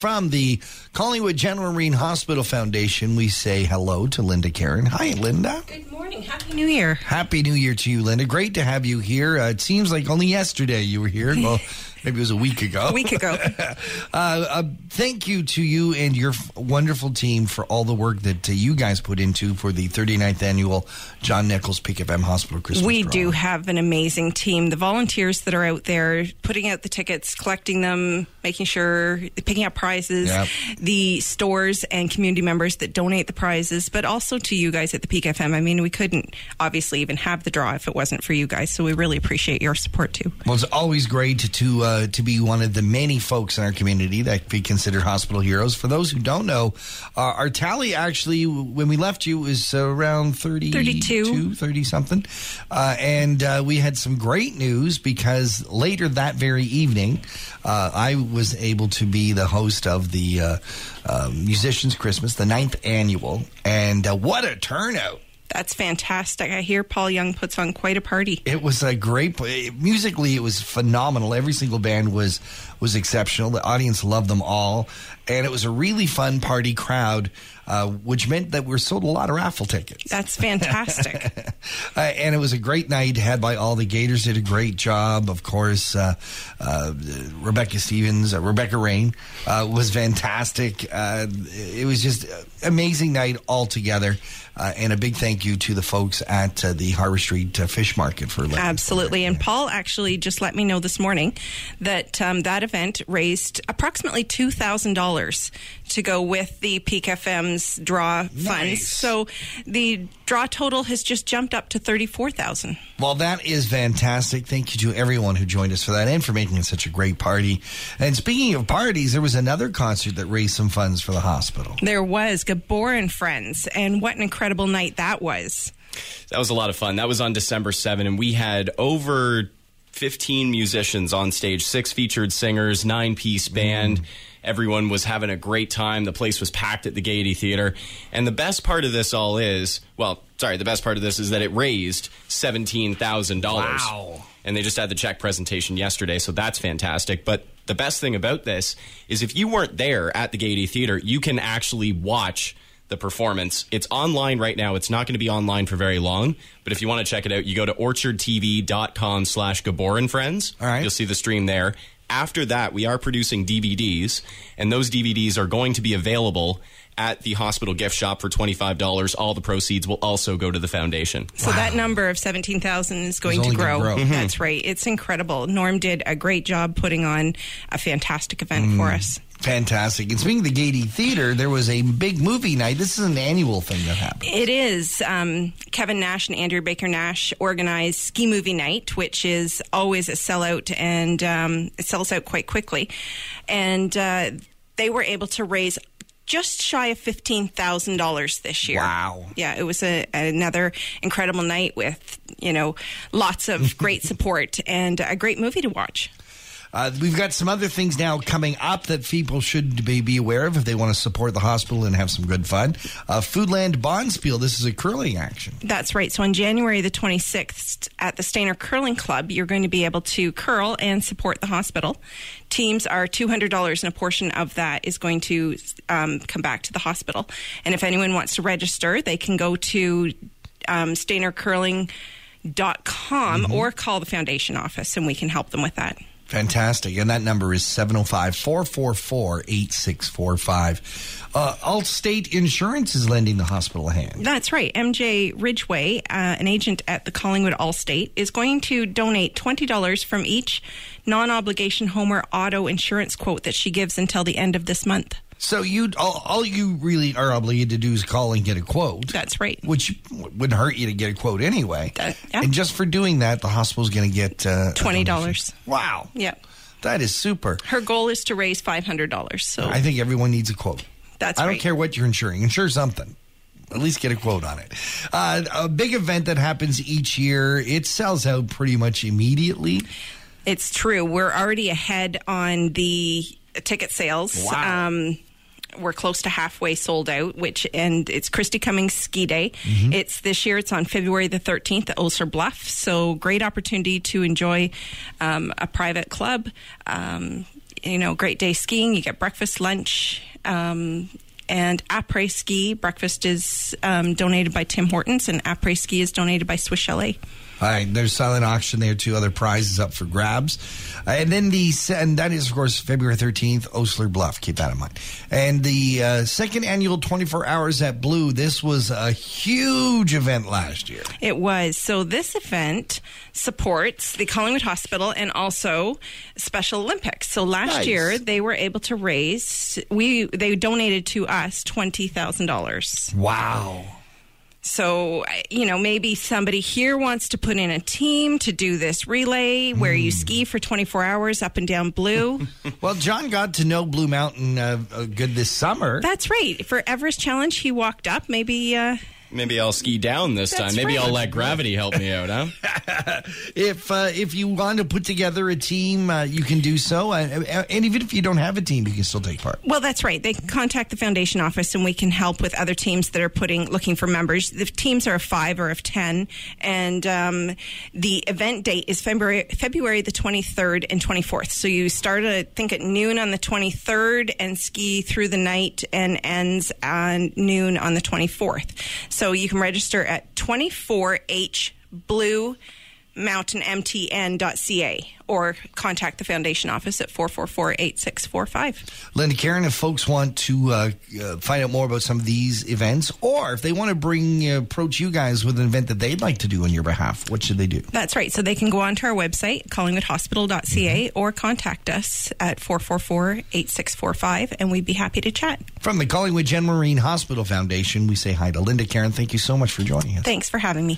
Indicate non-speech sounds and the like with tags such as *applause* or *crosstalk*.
From the Collingwood General Marine Hospital Foundation, we say hello to Linda Caron. Hi, Linda. Good morning. Happy New Year. Happy New Year to you, Linda. Great to have you here. Uh, it seems like only yesterday you were here. Well, *laughs* maybe it was a week ago. A week ago. *laughs* uh, uh, thank you to you and your f- wonderful team for all the work that uh, you guys put into for the 39th annual John Nichols Peak FM Hospital Christmas. we do have an amazing team. The volunteers that are out there putting out the tickets, collecting them, making sure picking up prizes, Yep. the stores and community members that donate the prizes, but also to you guys at the Peak FM. I mean, we couldn't obviously even have the draw if it wasn't for you guys. So we really appreciate your support too. Well, it's always great to to, uh, to be one of the many folks in our community that be considered hospital heroes. For those who don't know, uh, our tally actually, when we left you, was around 30, 32. 30 something. Uh, and uh, we had some great news because later that very evening, uh, I was able to be the host of the uh, uh, Musicians Christmas, the ninth annual. And uh, what a turnout! That's fantastic. I hear Paul Young puts on quite a party. It was a great musically. It was phenomenal. Every single band was was exceptional. The audience loved them all, and it was a really fun party crowd, uh, which meant that we are sold a lot of raffle tickets. That's fantastic. *laughs* Uh, and it was a great night had by all the Gators. Did a great job, of course. Uh, uh, Rebecca Stevens, uh, Rebecca Rain uh, was fantastic. Uh, it was just an amazing night altogether. Uh, and a big thank you to the folks at uh, the Harbor Street uh, Fish Market for Absolutely. And Paul actually just let me know this morning that um, that event raised approximately $2,000 to go with the Peak FM's draw funds. So the draw total has just jumped up to 34000 Well, that is fantastic. Thank you to everyone who joined us for that and for making it such a great party. And speaking of parties, there was another concert that raised some funds for the hospital. There was Gabor and Friends, and what an incredible night that was. That was a lot of fun. That was on December 7, and we had over 15 musicians on stage, six featured singers, nine piece band. Mm. Everyone was having a great time. The place was packed at the Gayety Theater. And the best part of this all is well, sorry, the best part of this is that it raised $17,000. Wow. And they just had the check presentation yesterday, so that's fantastic. But the best thing about this is if you weren't there at the Gayety Theater, you can actually watch the performance. It's online right now. It's not going to be online for very long, but if you want to check it out, you go to orchardtv.com slash Gabor and Friends. All right. You'll see the stream there. After that, we are producing DVDs, and those DVDs are going to be available at the hospital gift shop for $25. All the proceeds will also go to the foundation. So that number of 17,000 is going to only grow. gonna grow. Mhm. That's right. It's incredible. Norm did a great job putting on a fantastic event for us. Fantastic. And speaking of the Gayety Theater, there was a big movie night. This is an annual thing that happens. It is. Um, Kevin Nash and Andrew Baker Nash organized Ski Movie Night, which is always a sellout and um, it sells out quite quickly. And uh, they were able to raise just shy of $15,000 this year. Wow. Yeah, it was a, another incredible night with, you know, lots of *laughs* great support and a great movie to watch. Uh, we've got some other things now coming up that people should be, be aware of if they want to support the hospital and have some good fun. Uh, Foodland Bonspiel. This is a curling action. That's right. So on January the 26th at the Stayner Curling Club, you're going to be able to curl and support the hospital. Teams are $200, and a portion of that is going to um, come back to the hospital. And if anyone wants to register, they can go to um, staynercurling.com or call the foundation office, and we can help them with that. Fantastic. And that number is 705 444 8645. Uh, Allstate Insurance is lending the hospital a hand. That's right. MJ Ridgway, uh, an agent at the Collingwood Allstate, is going to donate $20 from each non obligation Homer auto insurance quote that she gives until the end of this month. So you all, all you really are obligated to do is call and get a quote. That's right. Which wouldn't hurt you to get a quote anyway. Uh, yeah. And just for doing that, the hospital's going to get uh, $20. Wow. Yeah. That is super. Her goal is to raise $500. So I think everyone needs a quote. That's I don't right. care what you're insuring. Insure something. At least get a quote on it. Uh, a big event that happens each year. It sells out pretty much immediately. it's true. We're already ahead on the ticket sales. Wow. Um, we're close to halfway sold out, which and it's Christy Cummings Ski Day. Mm-hmm. It's this year. It's on February the 13th at Osler Bluff. So great opportunity to enjoy um, a private club. Um, you know, great day skiing. You get breakfast, lunch, um, and après ski. Breakfast is um, donated by Tim Hortons, and après ski is donated by Swiss Chalet. All right, there's silent auction there too. Other prizes up for grabs, uh, and then the and that is of course February 13th, Osler Bluff. Keep that in mind. And the uh, second annual 24 Hours at Blue. This was a huge event last year. It was. So this event supports the Collingwood Hospital and also Special Olympics. So last Nice. year they were able to raise we they donated to us twenty thousand dollars. Wow. So, you know, maybe somebody here wants to put in a team to do this relay where you ski for 24 hours up and down Blue. *laughs* Well, John got to know Blue Mountain uh, uh, good this summer. That's right. For Everest Challenge, he walked up. Maybe, uh, Maybe I'll ski down this That's time. Maybe right. I'll let gravity help me out, huh? *laughs* If uh, if you want to put together a team, uh, you can do so. Uh, uh, and even if you don't have a team, you can still take part. well, that's right. They can contact the foundation office and we can help with other teams that are putting, looking for members. The teams are of five or of 10. And um, the event date is February, February the 23rd and 24th. So you start, at, I think, at noon on the 23rd and ski through the night and ends on noon on the 24th. So you can register at 24H Blue mountainmtn.ca or contact the foundation office at 444-8645. Linda Caron, if folks want to uh, uh, find out more about some of these events, or if they want to bring uh, approach you guys with an event that they'd like to do on your behalf, what should they do? That's right. So they can go onto our website, collingwoodhospital.ca, or contact us at 444-8645, and we'd be happy to chat. From the Collingwood Gen Marine Hospital Foundation, we say hi to Linda Caron. Thank you so much for joining us. Thanks for having me.